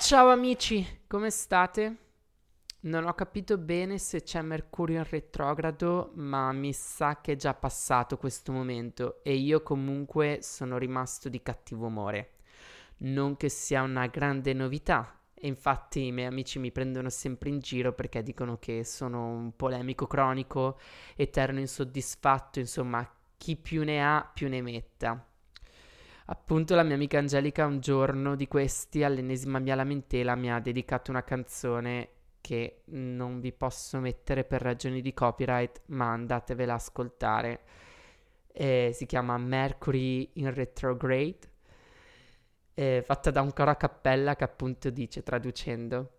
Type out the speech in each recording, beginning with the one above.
Ciao amici, come state? Non ho capito bene se c'è Mercurio in retrogrado, ma mi sa che è già passato questo momento e io comunque sono rimasto di cattivo umore. Non che sia una grande novità, e infatti i miei amici mi prendono sempre in giro perché dicono che sono un polemico cronico, eterno insoddisfatto, insomma, chi più ne ha più ne metta. Appunto la mia amica Angelica un giorno di questi, all'ennesima mia lamentela, mi ha dedicato una canzone che non vi posso mettere per ragioni di copyright, ma andatevela a ascoltare. Eh, si chiama Mercury in Retrograde, eh, fatta da un coro a cappella che appunto dice, traducendo,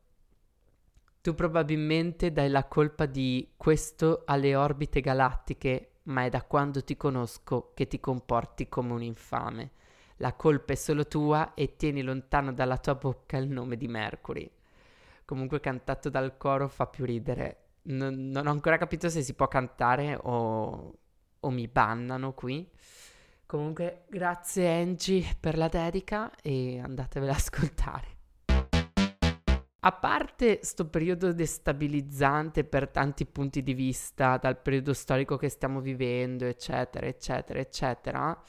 tu probabilmente dai la colpa di questo alle orbite galattiche, ma è da quando ti conosco che ti comporti come un infame. La colpa è solo tua e tieni lontano dalla tua bocca il nome di Mercury. Comunque cantato dal coro fa più ridere. Non, non ho ancora capito se si può cantare o, o mi bannano qui. Comunque grazie Angie per la dedica e andatevela ad ascoltare. A parte sto periodo destabilizzante per tanti punti di vista, dal periodo storico che stiamo vivendo, eccetera, eccetera, eccetera,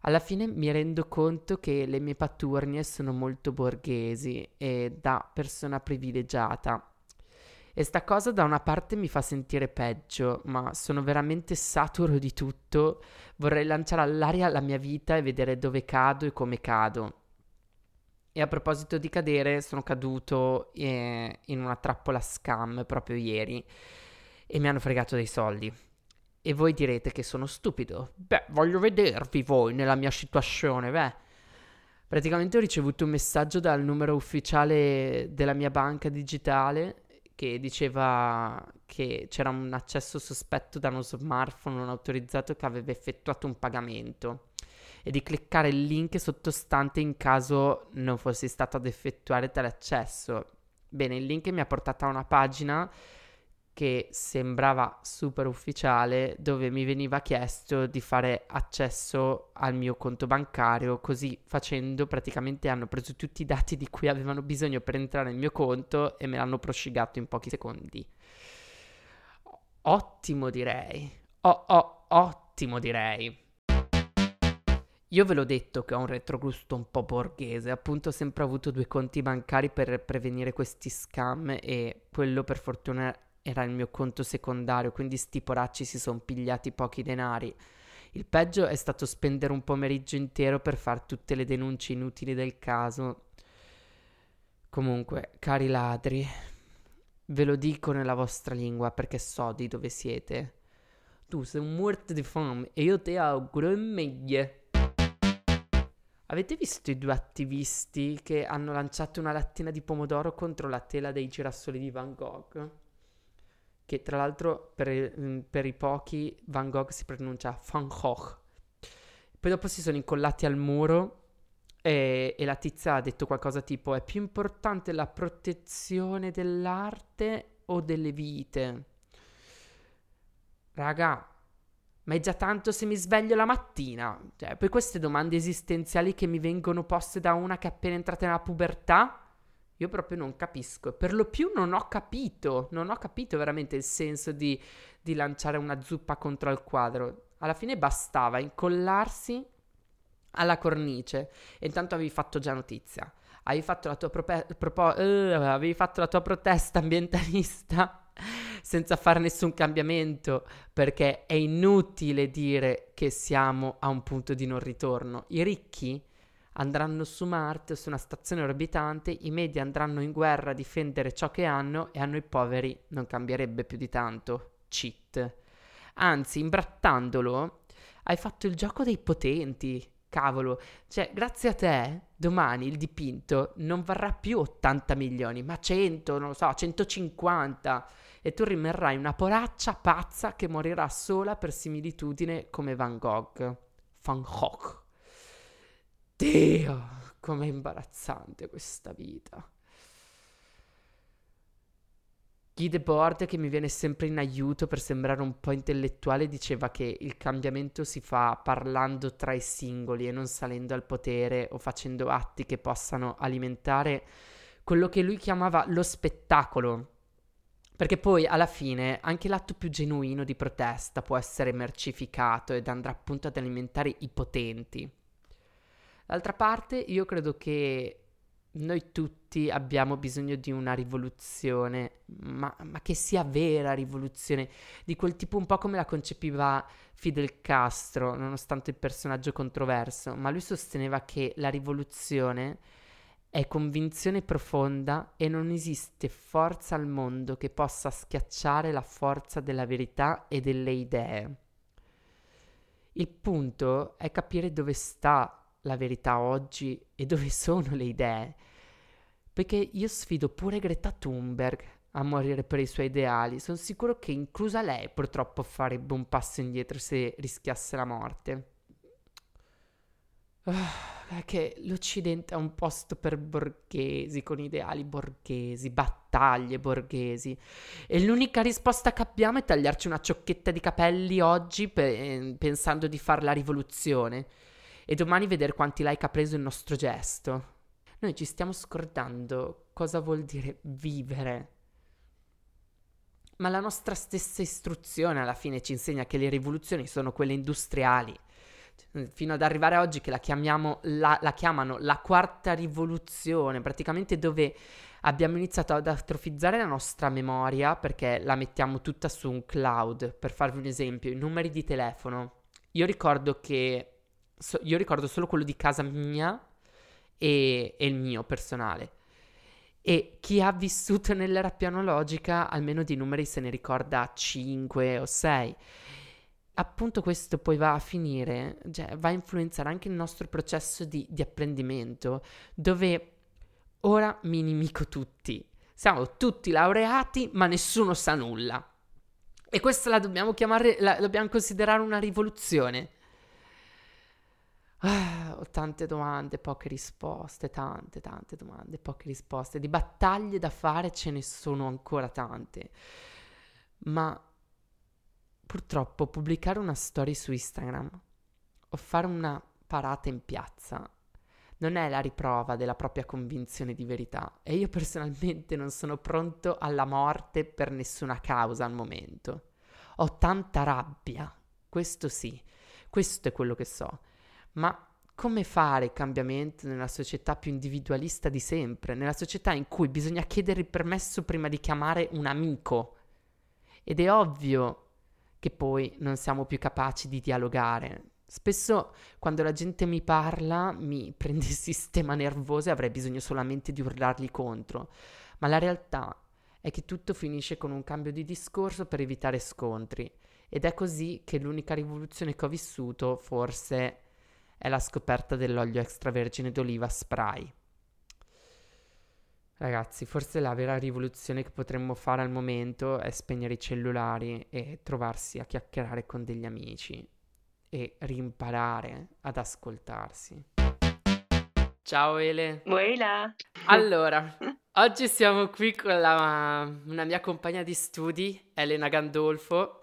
alla fine mi rendo conto che le mie patturnie sono molto borghesi e da persona privilegiata. E sta cosa da una parte mi fa sentire peggio, ma sono veramente saturo di tutto. Vorrei lanciare all'aria la mia vita e vedere dove cado e come cado. E a proposito di cadere, sono caduto eh, in una trappola scam proprio ieri e mi hanno fregato dei soldi. E voi direte che sono stupido. Beh, voglio vedervi voi nella mia situazione, beh. Praticamente ho ricevuto un messaggio dal numero ufficiale della mia banca digitale che diceva che c'era un accesso sospetto da uno smartphone non autorizzato che aveva effettuato un pagamento e di cliccare il link sottostante in caso non fossi stato ad effettuare tale accesso. Bene, il link mi ha portato a una pagina che sembrava super ufficiale dove mi veniva chiesto di fare accesso al mio conto bancario così facendo praticamente hanno preso tutti i dati di cui avevano bisogno per entrare nel mio conto e me l'hanno prosciugato in pochi secondi. Ottimo direi. Oh, oh, ottimo direi. Io ve l'ho detto che ho un retrogusto un po' borghese, appunto ho sempre avuto due conti bancari per prevenire questi scam e quello per fortuna era il mio conto secondario, quindi sti poracci si sono pigliati pochi denari. Il peggio è stato spendere un pomeriggio intero per fare tutte le denunce inutili del caso. Comunque, cari ladri, ve lo dico nella vostra lingua perché so di dove siete. Tu sei un morto di fame e io ti auguro il meglio. Avete visto i due attivisti che hanno lanciato una lattina di pomodoro contro la tela dei girasoli di Van Gogh? Che tra l'altro per, mm, per, i pochi Van Gogh si pronuncia Van Gogh. Poi dopo si sono incollati al muro e, e la tizia ha detto qualcosa tipo è più importante la protezione dell'arte o delle vite? Raga, ma è già tanto se mi sveglio la mattina. Cioè, poi queste domande esistenziali che mi vengono poste da una che è appena entrata nella pubertà io proprio non capisco. Per lo più non ho capito, non ho capito veramente il senso di, di lanciare una zuppa contro il quadro. Alla fine bastava incollarsi alla cornice e intanto avevi fatto già notizia. Avevi fatto la tua, propo- uh, avevi fatto la tua protesta ambientalista senza fare nessun cambiamento perché è inutile dire che siamo a un punto di non ritorno. I ricchi andranno su Marte o su una stazione orbitante, i media andranno in guerra a difendere ciò che hanno e a noi poveri non cambierebbe più di tanto. Cheat. Anzi, imbrattandolo, hai fatto il gioco dei potenti. Cavolo, cioè, grazie a te, domani il dipinto non varrà più 80 milioni, ma 100, non lo so, 150. E tu rimarrai una poraccia pazza che morirà sola per similitudine come Van Gogh. Van Gogh. Dio, com'è imbarazzante questa vita. Guy Debord, che mi viene sempre in aiuto per sembrare un po' intellettuale, diceva che il cambiamento si fa parlando tra i singoli e non salendo al potere o facendo atti che possano alimentare quello che lui chiamava lo spettacolo. Perché poi alla fine anche l'atto più genuino di protesta può essere mercificato ed andrà appunto ad alimentare i potenti. D'altra parte, io credo che noi tutti abbiamo bisogno di una rivoluzione, ma, ma, che sia vera rivoluzione, di quel tipo un po' come la concepiva Fidel Castro, nonostante il personaggio controverso, ma lui sosteneva che la rivoluzione è convinzione profonda e non esiste forza al mondo che possa schiacciare la forza della verità e delle idee. Il punto è capire dove sta la verità oggi e dove sono le idee. Perché io sfido pure Greta Thunberg a morire per i suoi ideali. Sono sicuro che inclusa lei purtroppo farebbe un passo indietro se rischiasse la morte. Uh, è che l'Occidente è un posto per borghesi, con ideali borghesi, battaglie borghesi. E l'unica risposta che abbiamo è tagliarci una ciocchetta di capelli oggi pe- pensando di fare la rivoluzione e domani vedere quanti like ha preso il nostro gesto. Noi ci stiamo scordando cosa vuol dire vivere. Ma la nostra stessa istruzione alla fine ci insegna che le rivoluzioni sono quelle industriali. Fino ad arrivare a oggi che la, la, la chiamano la quarta rivoluzione, praticamente dove abbiamo iniziato ad atrofizzare la nostra memoria perché la mettiamo tutta su un cloud. Per farvi un esempio, i numeri di telefono. Io ricordo che so, io ricordo solo quello di casa mia e, e, il mio personale. E chi ha vissuto nell'era pianologica, almeno di numeri se ne ricorda 5 o 6. Appunto questo poi va a finire, cioè va a influenzare anche il nostro processo di, di apprendimento, dove ora mi inimico tutti. Siamo tutti laureati, ma nessuno sa nulla. E questa la dobbiamo chiamare, la dobbiamo considerare una rivoluzione. Ah, ho tante domande, poche risposte, tante, tante domande, poche risposte. Di battaglie da fare ce ne sono ancora tante. Ma purtroppo pubblicare una storia su Instagram o fare una parata in piazza non è la riprova della propria convinzione di verità e io personalmente non sono pronto alla morte per nessuna causa al momento. Ho tanta rabbia, questo sì, questo è quello che so ma come fare cambiamento nella società più individualista di sempre, nella società in cui bisogna chiedere il permesso prima di chiamare un amico? Ed è ovvio che poi non siamo più capaci di dialogare. Spesso quando la gente mi parla mi prende il sistema nervoso e avrei bisogno solamente di urlargli contro, ma la realtà è che tutto finisce con un cambio di discorso per evitare scontri ed è così che l'unica rivoluzione che ho vissuto forse è la scoperta dell'olio extravergine d'oliva spray. Ragazzi, forse la vera rivoluzione che potremmo fare al momento è spegnere i cellulari e trovarsi a chiacchierare con degli amici e rimparare ad ascoltarsi. Ciao Ele. Buona. Allora, oggi siamo qui con la, una mia compagna di studi, Elena Gandolfo,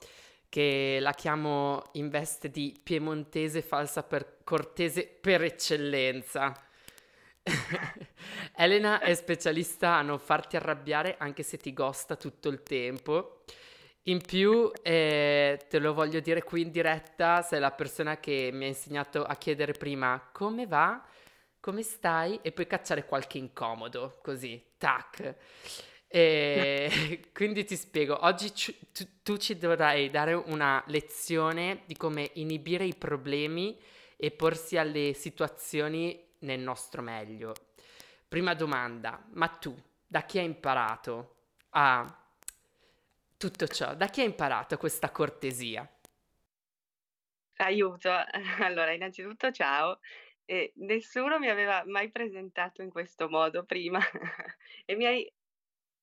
che la chiamo in veste di piemontese falsa per cortese per eccellenza. Elena è specialista a non farti arrabbiare anche se ti gosta tutto il tempo. In più, eh, te lo voglio dire qui in diretta, sei la persona che mi ha insegnato a chiedere prima come va, come stai e poi cacciare qualche incomodo, così, tac. E quindi ti spiego, oggi ci, tu, tu, ci dovrai dare una lezione di come inibire i problemi e porsi alle situazioni nel nostro meglio. Prima domanda, ma tu da chi hai imparato a tutto ciò? Da chi hai imparato questa cortesia? Aiuto, allora innanzitutto ciao. Eh, nessuno mi aveva mai presentato in questo modo prima e mi hai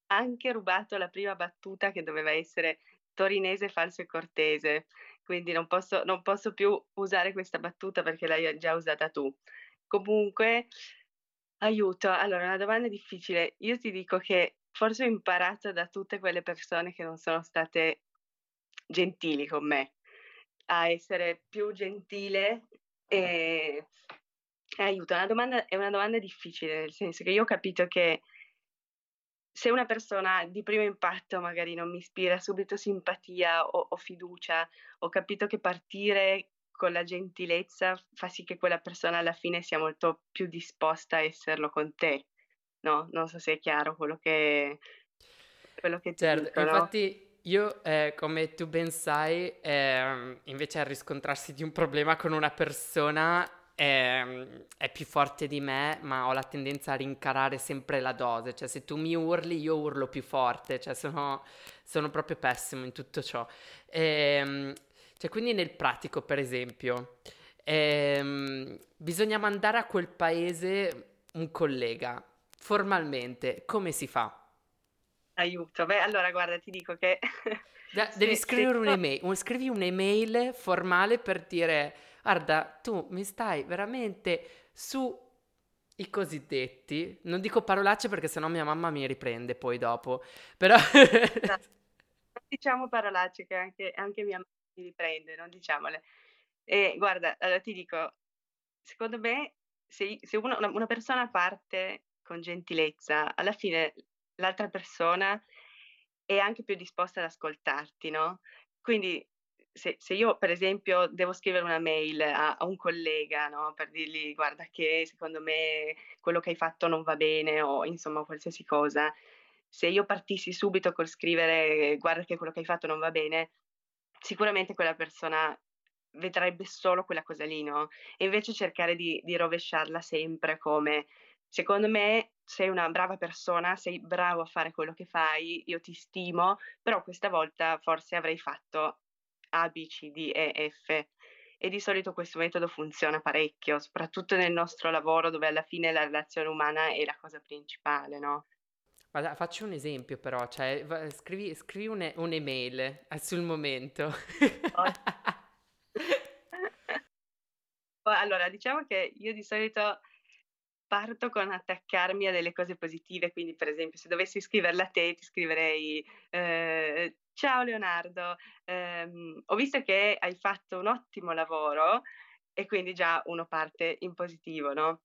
anche rubato la prima battuta che doveva essere torinese falso e cortese, quindi non posso, non posso più usare questa battuta perché l'hai già usata tu. Comunque, aiuto, allora una domanda difficile. Io ti dico che forse ho imparato da tutte quelle persone che non sono state gentili con me, a essere più gentile e aiuto. Una domanda è una domanda difficile, nel senso che io ho capito che se una persona di primo impatto magari non mi ispira subito simpatia o o fiducia, ho capito che partire con la gentilezza fa sì che quella persona alla fine sia molto più disposta a esserlo con te, no, non so se è chiaro quello che quello che Certo, dico, no? infatti io, ehm, come tu ben sai, ehm, invece al riscontrarsi di un problema con una persona, ehm, è più forte di me, ma ho la tendenza a rincarare sempre la dose, cioè se tu mi urli io urlo più forte, cioè sono sono proprio pessimo in tutto ciò. Ehm, cioè quindi nel pratico per esempio, ehm, bisogna mandare a quel paese un collega, formalmente come si fa? Aiuto. Beh, allora guarda ti dico che Da- devi se se scrivere io un'email, un- scrivi un'email formale per dire, guarda, tu mi stai veramente su i cosiddetti, non dico parolacce perché sennò mia mamma mi riprende poi dopo, però diciamo parolacce che anche anche mia mamma mi riprende, non diciamole. Ehm, guarda, allora ti dico, secondo me se se uno una persona parte con gentilezza, alla fine l'altra persona è anche più disposta ad ascoltarti, no, quindi se se io per esempio devo scrivere una mail a a un collega, no, per dirgli: "Guarda che secondo me quello che hai fatto non va bene", o insomma qualsiasi cosa, se io partissi subito col scrivere: "Guarda che quello che hai fatto non va bene", sicuramente quella persona vedrebbe solo quella cosa lì, no, e invece cercare di di rovesciarla sempre come: "Secondo me sei una brava persona, sei bravo a fare quello che fai, io ti stimo, però questa volta forse avrei fatto A, B, C, D, E, F". E di solito questo metodo funziona parecchio, soprattutto nel nostro lavoro dove alla fine la relazione umana è la cosa principale, no? Guarda, faccio un esempio però, cioè scrivi, scrivi un- un'email eh, sul momento. Poi allora, diciamo che io di solito parto con attaccarmi a delle cose positive, quindi per esempio se dovessi scriverla a te, ti scriverei, ehm: "Ciao Leonardo, ehm, ho visto che hai fatto un ottimo lavoro", e quindi già uno parte in positivo, no,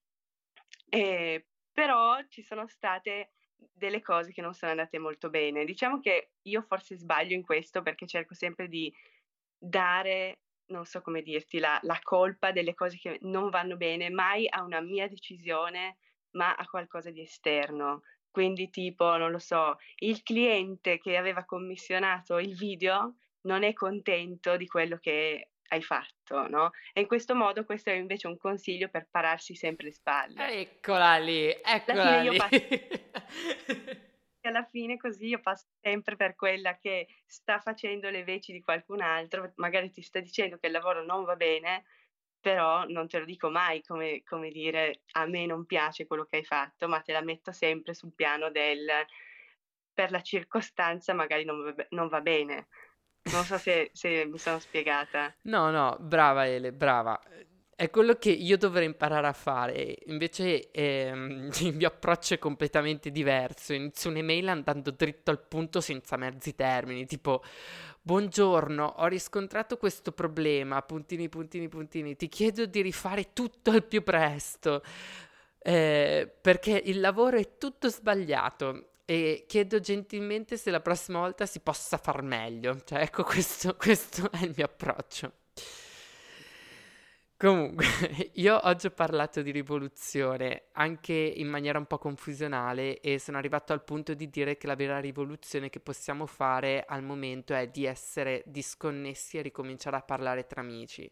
ehm, però ci sono state delle cose che non sono andate molto bene. Diciamo che io forse sbaglio in questo perché cerco sempre di dare, non so come dirti, la la colpa delle cose che non vanno bene, mai a una mia decisione, ma a qualcosa di esterno. Quindi tipo, non lo so, il cliente che aveva commissionato il video non è contento di quello che hai fatto, no, e in questo modo questo è invece un consiglio per pararsi sempre le spalle. Eccola lì, eccola lì. alla fine così io passo sempre per quella che sta facendo le veci di qualcun altro, magari ti sta dicendo che il lavoro non va bene, però non te lo dico mai come come dire: "A me non piace quello che hai fatto", ma te la metto sempre sul piano del: "Per la circostanza magari non va non va bene". Non so se se mi sono spiegata. No, no, brava Ele, brava. È quello che io dovrei imparare a fare. Invece ehm, il mio approccio è completamente diverso. Inizio un'email andando dritto al punto senza mezzi termini, tipo Buongiorno, ho riscontrato questo problema, puntini, puntini, puntini. Ti chiedo di rifare tutto al più presto, eh, perché il lavoro è tutto sbagliato e chiedo gentilmente se la prossima volta si possa far meglio. Cioè, ecco, questo, questo è il mio approccio. Comunque, io oggi ho parlato di rivoluzione anche in maniera un po' confusionale e sono arrivato al punto di dire che la vera rivoluzione che possiamo fare al momento è di essere disconnessi e ricominciare a parlare tra amici.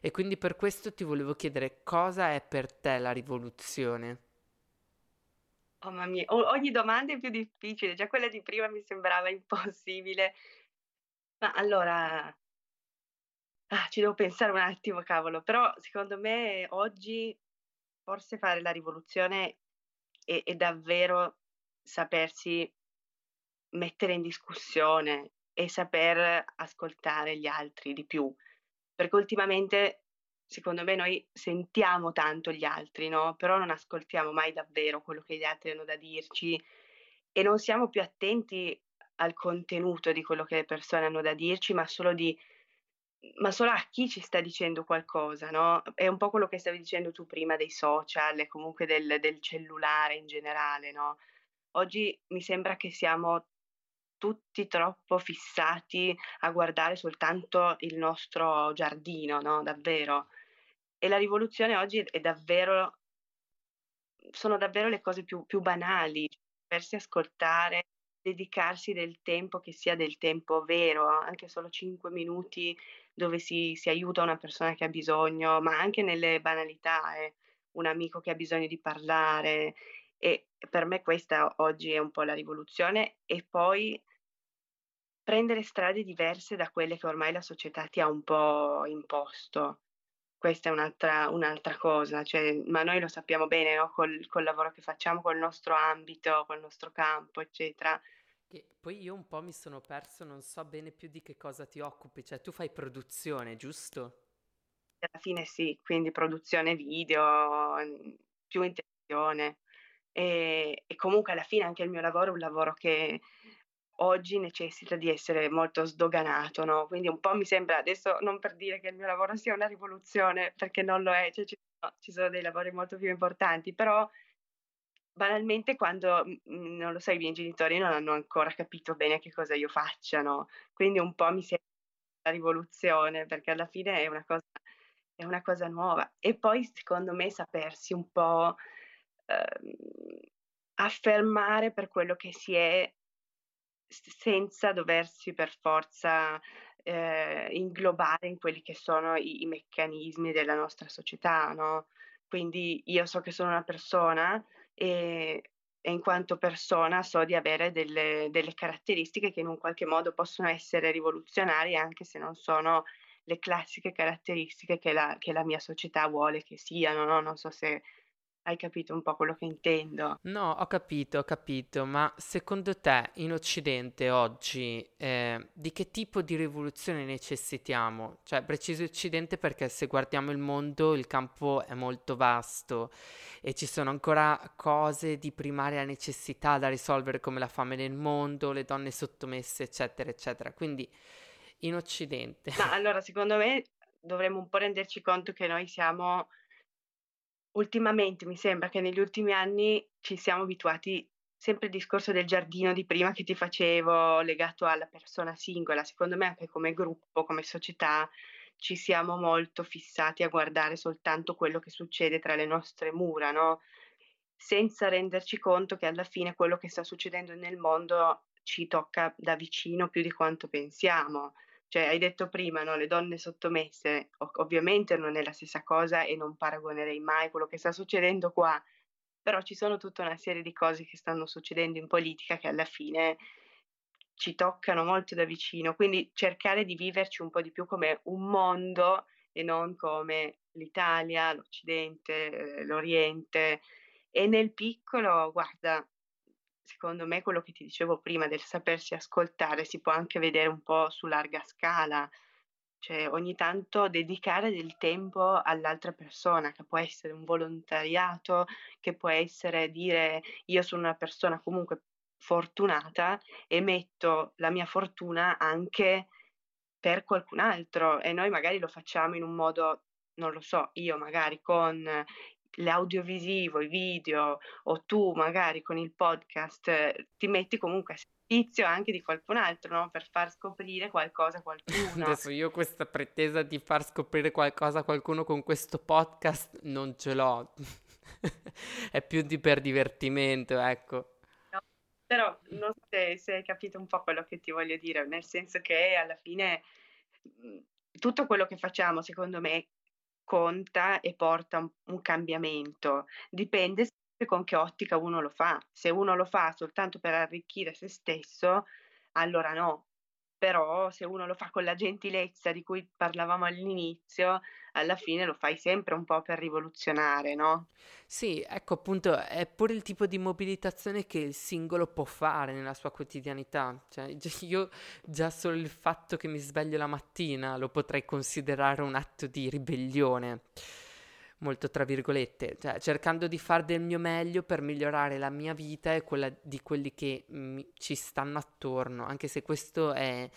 E quindi per questo ti volevo chiedere cosa è per te la rivoluzione? Oh mamma mia, o ogni domanda è più difficile, già quella di prima mi sembrava impossibile. Ma allora Ah, ci devo pensare un attimo cavolo, però secondo me oggi forse fare la rivoluzione è è davvero sapersi mettere in discussione e saper ascoltare gli altri di più, perché ultimamente secondo me noi sentiamo tanto gli altri, no, però non ascoltiamo mai davvero quello che gli altri hanno da dirci e non siamo più attenti al contenuto di quello che le persone hanno da dirci, ma solo di ma solo a chi ci sta dicendo qualcosa, no? È un po' quello che stavi dicendo tu prima dei social e comunque del, del cellulare in generale, no? Oggi mi sembra che siamo tutti troppo fissati a guardare soltanto il nostro giardino, no? Davvero. E la rivoluzione oggi è davvero, sono davvero le cose più, più banali, sapersi ascoltare, dedicarsi del tempo che sia del tempo vero, anche solo 5 minuti dove si, si aiuta una persona che ha bisogno, ma anche nelle banalità, eh, un amico che ha bisogno di parlare. E per me questa oggi è un po' la rivoluzione e poi prendere strade diverse da quelle che ormai la società ti ha un po' imposto. Questa è un'altra, un'altra cosa, cioè, ma noi lo sappiamo bene no? col, col lavoro che facciamo, col nostro ambito, col nostro campo, eccetera. Che poi io un po' mi sono perso, non so bene più di che cosa ti occupi, cioè tu fai produzione, giusto? Alla fine sì, quindi produzione video, più intenzione. E, e comunque alla fine anche il mio lavoro è un lavoro che oggi necessita di essere molto sdoganato, no? Quindi un po' mi sembra, adesso non per dire che il mio lavoro sia una rivoluzione, perché non lo è, cioè ci sono, ci sono dei lavori molto più importanti, però banalmente quando, non lo so, i miei genitori non hanno ancora capito bene che cosa io faccia, no, quindi un po' mi sembra la rivoluzione, perché alla fine è una cosa è una cosa nuova. E poi secondo me sapersi un po', ehm, affermare per quello che si è senza doversi per forza, ehm, inglobare in quelli che sono i i meccanismi della nostra società, no, quindi io so che sono una persona e, e in quanto persona so di avere delle, delle caratteristiche che in un qualche modo possono essere rivoluzionarie anche se non sono le classiche caratteristiche che la, che la mia società vuole che siano, no? Non so se hai capito un po' quello che intendo? No, ho capito, ho capito, ma secondo te in Occidente oggi eh, di che tipo di rivoluzione necessitiamo? Cioè, preciso Occidente perché se guardiamo il mondo il campo è molto vasto e ci sono ancora cose di primaria necessità da risolvere come la fame nel mondo, le donne sottomesse, eccetera, eccetera. Quindi in Occidente. Ma allora, secondo me dovremmo un po' renderci conto che noi siamo ultimamente mi sembra che negli ultimi anni ci siamo abituati sempre il discorso del giardino di prima che ti facevo legato alla persona singola, secondo me anche come gruppo, come società ci siamo molto fissati a guardare soltanto quello che succede tra le nostre mura, no? Senza renderci conto che alla fine quello che sta succedendo nel mondo ci tocca da vicino più di quanto pensiamo. Cioè, hai detto prima, no, le donne sottomesse, ov- ovviamente non è la stessa cosa e non paragonerei mai quello che sta succedendo qua, però ci sono tutta una serie di cose che stanno succedendo in politica che alla fine ci toccano molto da vicino, quindi cercare di viverci un po' di più come un mondo e non come l'Italia, l'Occidente, eh, l'Oriente. E nel piccolo, guarda, secondo me quello che ti dicevo prima del sapersi ascoltare si può anche vedere un po' su larga scala, cioè ogni tanto dedicare del tempo all'altra persona, che può essere un volontariato, che può essere dire io sono una persona comunque fortunata e metto la mia fortuna anche per qualcun altro e noi magari lo facciamo in un modo non lo so, io magari con l'audiovisivo, i video o tu magari con il podcast eh, ti metti comunque a servizio anche di qualcun altro, no? Per far scoprire qualcosa a qualcuno. Adesso io questa pretesa di far scoprire qualcosa a qualcuno con questo podcast non ce l'ho. È più di per divertimento, ecco. No, però non so se, se hai capito un po' quello che ti voglio dire, nel senso che alla fine mm, tutto quello che facciamo, secondo me, conta e porta un, un cambiamento. Dipende con che ottica uno lo fa. Se uno lo fa soltanto per arricchire se stesso, allora no però se uno lo fa con la gentilezza di cui parlavamo all'inizio, alla fine lo fai sempre un po' per rivoluzionare, no? Sì, ecco appunto, è pure il tipo di mobilitazione che il singolo può fare nella sua quotidianità. Cioè, io già solo il fatto che mi sveglio la mattina lo potrei considerare un atto di ribellione molto tra virgolette, cioè cercando di fare del mio meglio per migliorare la mia vita e quella di quelli che mi, ci stanno attorno, anche se questo è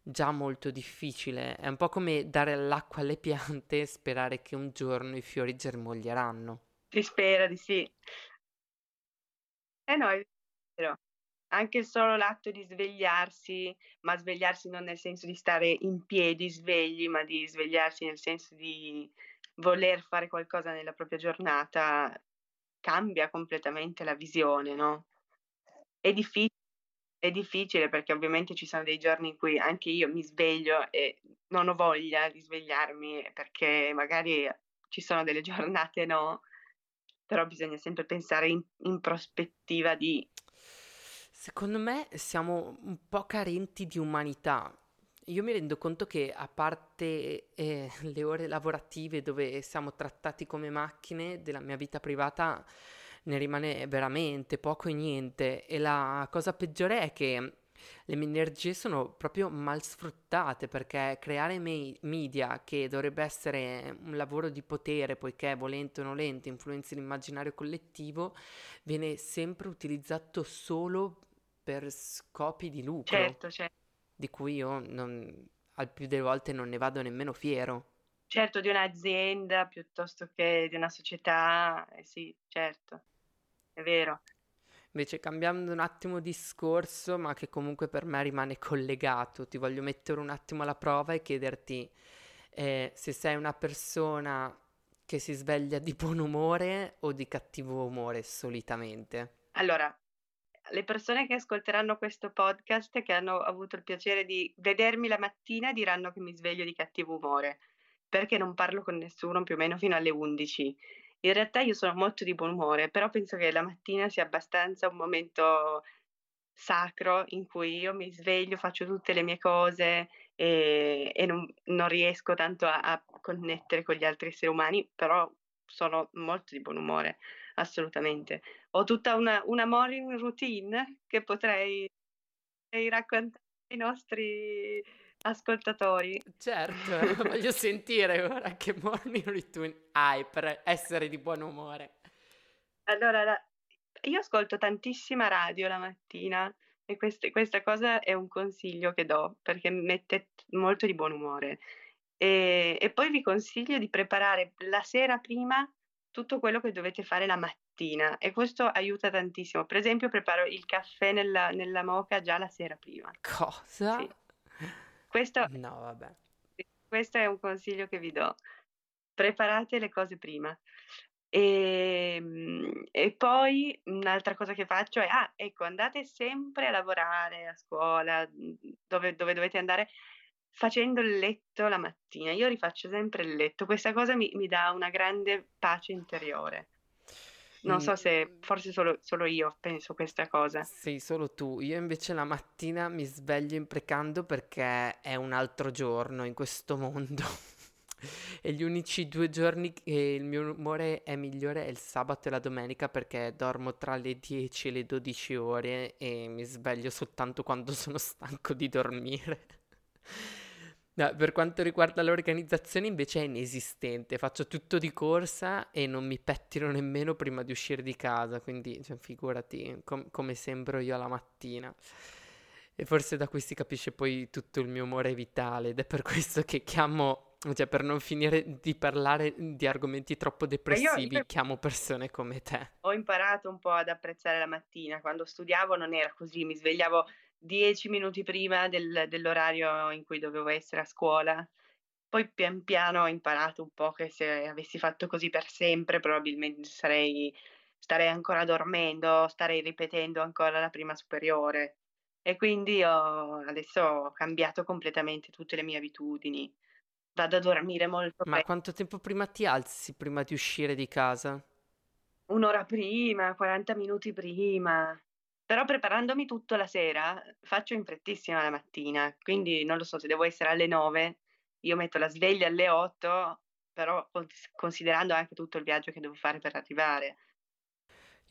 già molto difficile, è un po' come dare l'acqua alle piante e sperare che un giorno i fiori germoglieranno. Si spera di sì. Eh no, è vero. Anche solo l'atto di svegliarsi, ma svegliarsi non nel senso di stare in piedi svegli, ma di svegliarsi nel senso di voler fare qualcosa nella propria giornata cambia completamente la visione, no? È difficile, è difficile perché ovviamente ci sono dei giorni in cui anche io mi sveglio e non ho voglia di svegliarmi perché magari ci sono delle giornate no, però bisogna sempre pensare in, in prospettiva di... Secondo me siamo un po' carenti di umanità io mi rendo conto che a parte eh, le ore lavorative dove siamo trattati come macchine della mia vita privata ne rimane veramente poco e niente e la cosa peggiore è che le mie energie sono proprio mal sfruttate perché creare me- media che dovrebbe essere un lavoro di potere poiché volente o nolente influenzi l'immaginario collettivo viene sempre utilizzato solo per scopi di lucro. Certo, certo di cui io non, al più delle volte non ne vado nemmeno fiero. Certo, di un'azienda piuttosto che di una società, eh sì, certo, è vero. Invece cambiando un attimo discorso, ma che comunque per me rimane collegato, ti voglio mettere un attimo alla prova e chiederti eh, se sei una persona che si sveglia di buon umore o di cattivo umore solitamente. Allora, le persone che ascolteranno questo podcast che hanno avuto il piacere di vedermi la mattina diranno che mi sveglio di cattivo umore, perché non parlo con nessuno più o meno fino alle 11. In realtà io sono molto di buon umore, però penso che la mattina sia abbastanza un momento sacro in cui io mi sveglio, faccio tutte le mie cose e, e non, non, riesco tanto a, a connettere con gli altri esseri umani, però sono molto di buon umore assolutamente. Ho tutta una, una morning routine che potrei, potrei raccontare ai nostri ascoltatori. Certo, voglio sentire ora che morning routine hai per essere di buon umore. Allora, la, io ascolto tantissima radio la mattina e queste, questa cosa è un consiglio che do perché mette molto di buon umore. E, e poi vi consiglio di preparare la sera prima tutto quello che dovete fare la mattina e questo aiuta tantissimo. Per esempio, preparo il caffè nella, nella moca già la sera prima. Cosa? Sì. Questo, no, vabbè. Questo è un consiglio che vi do. Preparate le cose prima. E, ehm, e, poi un'altra cosa che faccio è, ah, ecco, andate sempre a lavorare a scuola, dove, dove dovete andare, facendo il letto la mattina. Io rifaccio sempre il letto, questa cosa mi, mi dà una grande pace interiore. Non so se forse solo, solo, io penso questa cosa. Sì, solo tu. Io invece la mattina mi sveglio imprecando perché è un altro giorno in questo mondo. e gli unici due giorni che il mio umore è migliore è il sabato e la domenica perché dormo tra le 10 e le 12 ore e mi sveglio soltanto quando sono stanco di dormire. No, per quanto riguarda l'organizzazione invece è inesistente, faccio tutto di corsa e non mi pettino nemmeno prima di uscire di casa, quindi cioè, figurati com- come sembro io la mattina. E forse da qui si capisce poi tutto il mio umore vitale ed è per questo che chiamo, cioè per non finire di parlare di argomenti troppo depressivi, io, chiamo persone come te. Ho imparato un po' ad apprezzare la mattina, quando studiavo non era così, mi svegliavo dieci minuti prima del, dell'orario in cui dovevo essere a scuola. Poi pian piano ho imparato un po' che se avessi fatto così per sempre probabilmente sarei, starei ancora dormendo, starei ripetendo ancora la prima superiore. E quindi ho, adesso ho cambiato completamente tutte le mie abitudini. Vado a dormire molto Ma quanto tempo prima ti alzi prima di uscire di casa? Un'ora prima, 40 minuti prima. Però preparandomi tutto la sera, faccio in frettissima la mattina, quindi non lo so, se devo essere alle 9, io metto la sveglia alle 8, però considerando anche tutto il viaggio che devo fare per arrivare.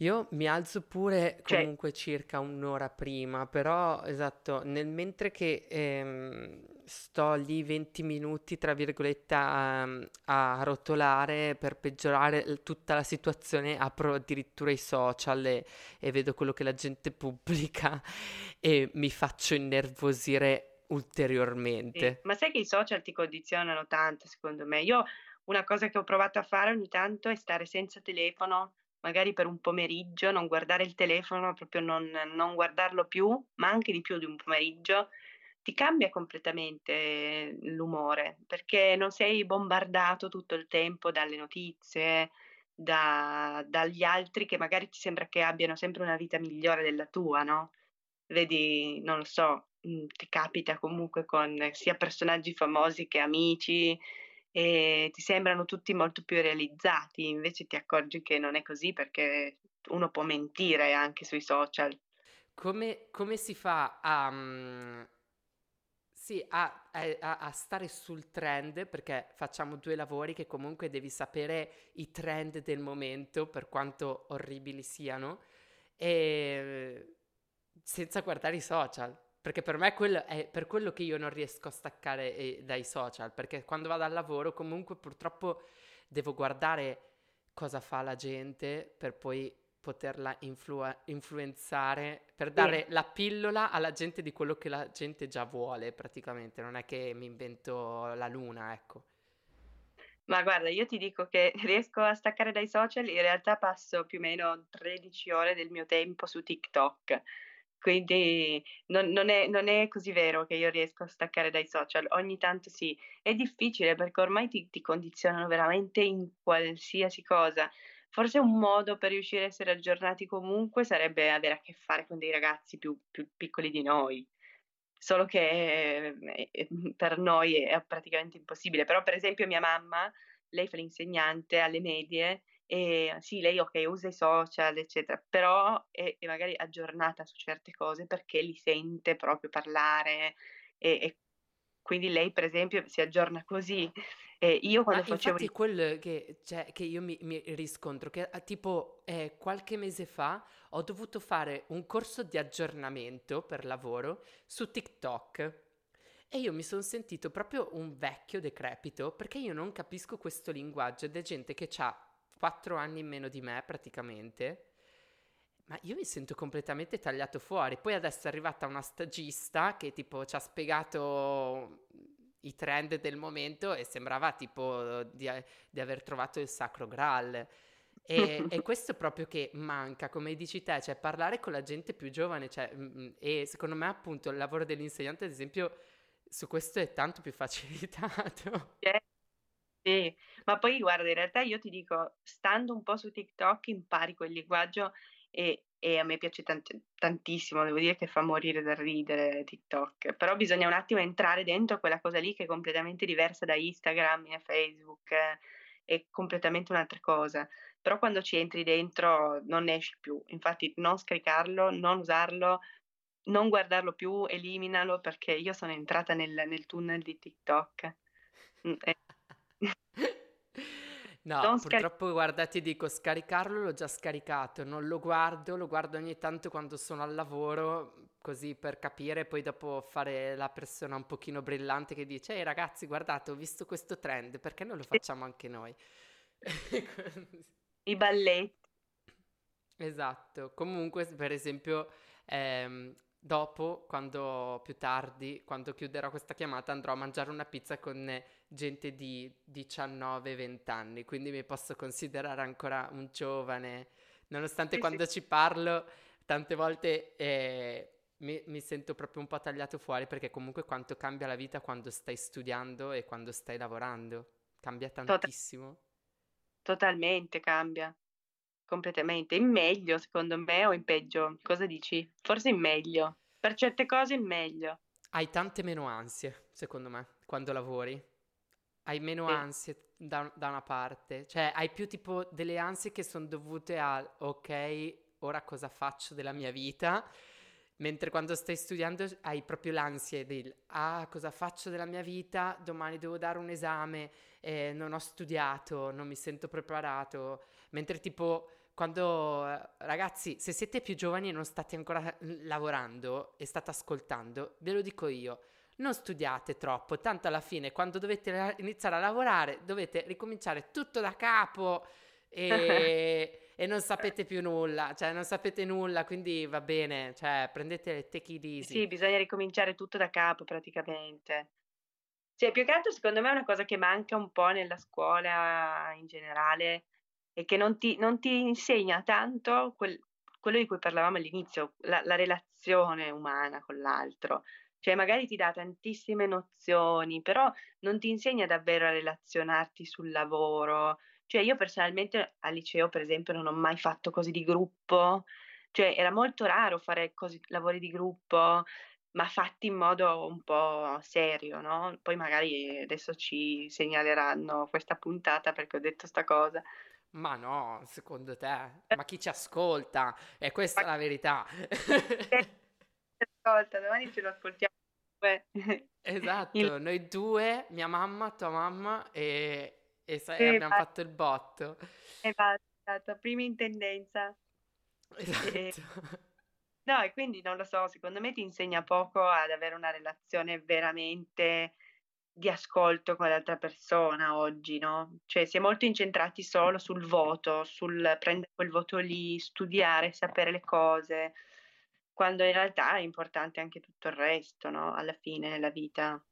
Io mi alzo pure cioè comunque circa un'ora prima, però esatto, nel mentre che ehm, sto lì 20 minuti, tra virgolette, a, a rotolare per peggiorare tutta la situazione, apro addirittura i social e, e vedo quello che la gente pubblica e mi faccio innervosire ulteriormente. Sì, ma sai che i social ti condizionano tanto, secondo me. Io una cosa che ho provato a fare ogni tanto è stare senza telefono, magari per un pomeriggio, non guardare il telefono, proprio non, non guardarlo più, ma anche di più di un pomeriggio ti cambia completamente l'umore, perché non sei bombardato tutto il tempo dalle notizie, da, dagli altri che magari ti sembra che abbiano sempre una vita migliore della tua, no? Vedi, non lo so, mhmm, ti capita comunque con sia personaggi famosi che amici e ti sembrano tutti molto più realizzati, invece ti accorgi che non è così perché uno può mentire anche sui social. Come, come si fa a, mhmm, sì, a, a, a, stare sul trend, perché facciamo due lavori che comunque devi sapere i trend del momento, per quanto orribili siano, e senza guardare i social. Perché per me quello è per quello che io non riesco a staccare eh, dai social, perché quando vado al lavoro comunque purtroppo devo guardare cosa fa la gente per poi poterla influ- influenzare, per dare sì. la pillola alla gente di quello che la gente già vuole praticamente, non è che mi invento la luna, ecco. Ma guarda, io ti dico che riesco a staccare dai social, in realtà passo più o meno 13 ore del mio tempo su TikTok, quindi non, non, è, non è così vero che io riesco a staccare dai social, ogni tanto sì, è difficile perché ormai ti, ti condizionano veramente in qualsiasi cosa Forse un modo per riuscire a essere aggiornati comunque sarebbe avere a che fare con dei ragazzi più, più piccoli di noi. Solo che eh, per noi è praticamente impossibile. Però, per esempio, mia mamma, lei fa l'insegnante alle medie e sì, lei ok, usa i social, eccetera, però è, è magari aggiornata su certe cose perché li sente proprio parlare e, e quindi lei, per esempio, si aggiorna così. E io quando Ma facevo... infatti quello che, cioè, che io mi, mi riscontro, che ah, tipo eh, qualche mese fa ho dovuto fare un corso di aggiornamento per lavoro su TikTok. E io mi sono sentito proprio un vecchio decrepito perché io non capisco questo linguaggio ed è gente che ha 4 anni in meno di me praticamente ma io mi sento completamente tagliato fuori. Poi adesso è arrivata una stagista che tipo ci ha spiegato i trend del momento e sembrava tipo di, di aver trovato il sacro graal. E, e, questo proprio che manca, come dici te, cioè parlare con la gente più giovane, cioè, mm, mm, e secondo me appunto il lavoro dell'insegnante, ad esempio, su questo è tanto più facilitato. Sì, ma poi guarda, in realtà io ti dico, stando un po' su TikTok impari quel linguaggio e, e a me piace tant- tantissimo, devo dire che fa morire dal ridere TikTok, però bisogna un attimo entrare dentro quella cosa lì che è completamente diversa da Instagram e Facebook, eh, è completamente un'altra cosa, però quando ci entri dentro non ne esci più, infatti non scaricarlo, non usarlo, non guardarlo più, eliminalo perché io sono entrata nel, nel tunnel di TikTok. Mm, eh. No, non purtroppo scaric- guarda, ti dico, scaricarlo l'ho già scaricato, non lo guardo, lo guardo ogni tanto quando sono al lavoro, così per capire, poi dopo fare la persona un pochino brillante che dice, ehi ragazzi, guardate, ho visto questo trend, perché non lo facciamo anche noi? I balletti. Esatto, comunque per esempio ehm, dopo, quando più tardi, quando chiuderò questa chiamata, andrò a mangiare una pizza con gente di 19-20 anni, quindi mi posso considerare ancora un giovane, nonostante sì, quando sì. ci parlo tante volte eh, mi, mi, sento proprio un po' tagliato fuori perché comunque quanto cambia la vita quando stai studiando e quando stai lavorando, cambia tantissimo. Totalmente cambia, completamente, in meglio secondo me o in peggio, cosa dici? Forse in meglio, per certe cose in meglio. Hai tante meno ansie, secondo me, quando lavori hai meno sì. ansie da, da, una parte, cioè hai più tipo delle ansie che sono dovute a ok, ora cosa faccio della mia vita, mentre quando stai studiando hai proprio l'ansia del ah, cosa faccio della mia vita, domani devo dare un esame, eh, non ho studiato, non mi sento preparato, mentre tipo quando ragazzi, se siete più giovani e non state ancora lavorando e state ascoltando, ve lo dico io non studiate troppo, tanto alla fine quando dovete iniziare a lavorare dovete ricominciare tutto da capo e, e non sapete più nulla, cioè non sapete nulla, quindi va bene, cioè prendete le take it easy. Sì, bisogna ricominciare tutto da capo praticamente. Cioè, più che altro secondo me è una cosa che manca un po' nella scuola in generale e che non ti, non ti insegna tanto quel, quello di cui parlavamo all'inizio, la, la relazione umana con l'altro. Cioè, magari ti dà tantissime nozioni, però non ti insegna davvero a relazionarti sul lavoro. Cioè, io personalmente al liceo, per esempio, non ho mai fatto cose di gruppo. Cioè, era molto raro fare così, lavori di gruppo, ma fatti in modo un po' serio, no? Poi magari adesso ci segnaleranno questa puntata perché ho detto sta cosa. Ma no, secondo te? Ma chi ci ascolta? E questa è la verità. Ascolta, domani ce lo ascoltiamo. Esatto, il... noi due, mia mamma, tua mamma e, e, sai, e abbiamo fatto il botto. Esatto, esatto, prima in tendenza. Esatto. E... No, e quindi non lo so, secondo me ti insegna poco ad avere una relazione veramente di ascolto con l'altra persona oggi, no? Cioè si è molto incentrati solo sul voto, sul prendere quel voto lì, studiare, sapere le cose, quando in realtà è importante anche tutto il resto, no? Alla fine nella vita.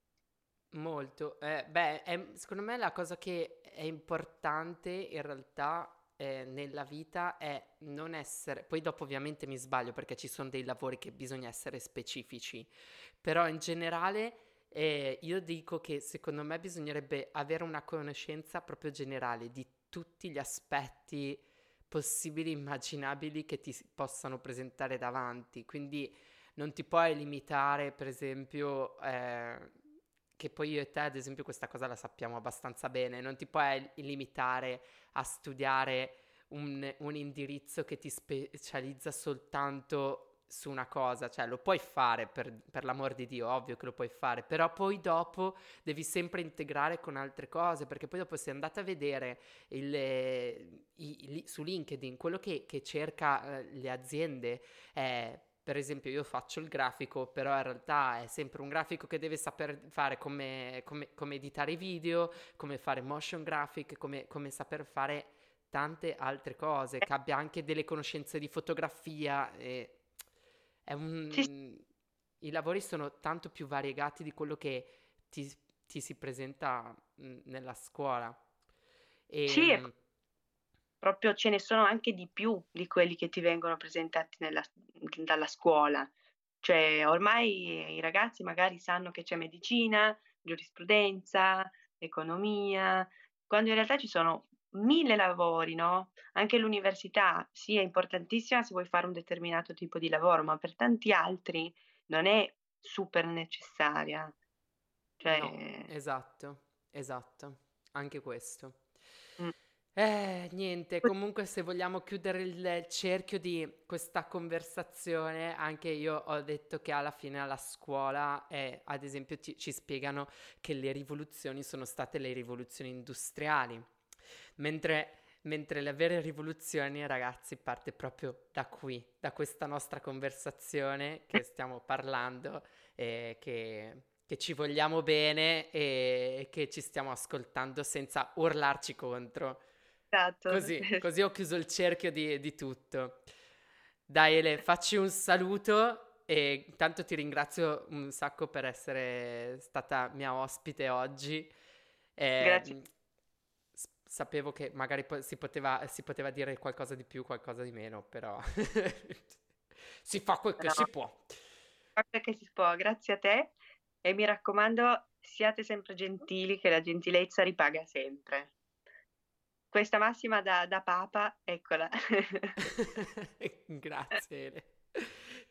Molto. Eh, beh, è, secondo me la cosa che è importante in realtà eh, nella vita è non essere, poi dopo ovviamente mi sbaglio perché ci sono dei lavori che bisogna essere specifici, però in generale eh, io dico che secondo me bisognerebbe avere una conoscenza proprio generale di tutti gli aspetti possibili, immaginabili che ti possano presentare davanti, quindi non ti puoi limitare per esempio... Eh, che poi io e te, ad esempio, questa cosa la sappiamo abbastanza bene, non ti puoi limitare a studiare un, un indirizzo che ti specializza soltanto su una cosa, cioè lo puoi fare per, per, l'amor di Dio, ovvio che lo puoi fare, però poi dopo devi sempre integrare con altre cose, perché poi dopo se andate a vedere il, i, i, su LinkedIn quello che, che cerca eh, le aziende è per esempio io faccio il grafico, però in realtà è sempre un grafico che deve saper fare come, come, come editare video, come fare motion graphic, come, come, saper fare tante altre cose, che abbia anche delle conoscenze di fotografia. E un... I lavori sono tanto più variegati di quello che ti, ti si presenta nella scuola. E, sì, proprio ce ne sono anche di più di quelli che ti vengono presentati nella, dalla scuola. Cioè, ormai i ragazzi magari sanno che c'è medicina, giurisprudenza, economia, quando in realtà ci sono mille lavori, no? Anche l'università, sì, è importantissima se vuoi fare un determinato tipo di lavoro, ma per tanti altri non è super necessaria. Cioè... No, esatto, esatto, anche questo. Eh, niente, comunque se vogliamo chiudere il cerchio di questa conversazione, anche io ho detto che alla fine alla scuola, eh, ad esempio, ci, ci spiegano che le rivoluzioni sono state le rivoluzioni industriali, mentre, mentre le vere rivoluzioni, ragazzi, parte proprio da qui, da questa nostra conversazione che stiamo parlando, eh, che che ci vogliamo bene e che ci stiamo ascoltando senza urlarci contro. Esatto. Così, così ho chiuso il cerchio di, di tutto. Dai Ele, facci un saluto e intanto ti ringrazio un sacco per essere stata mia ospite oggi. Eh, Grazie. Sapevo che magari po- si, poteva, si, poteva, dire qualcosa di più, qualcosa di meno, però si fa quel che no. si può. Quel che si può, grazie a te e mi raccomando siate sempre gentili che la gentilezza ripaga sempre questa massima da, da papa, eccola. Grazie.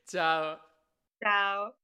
Ciao. Ciao.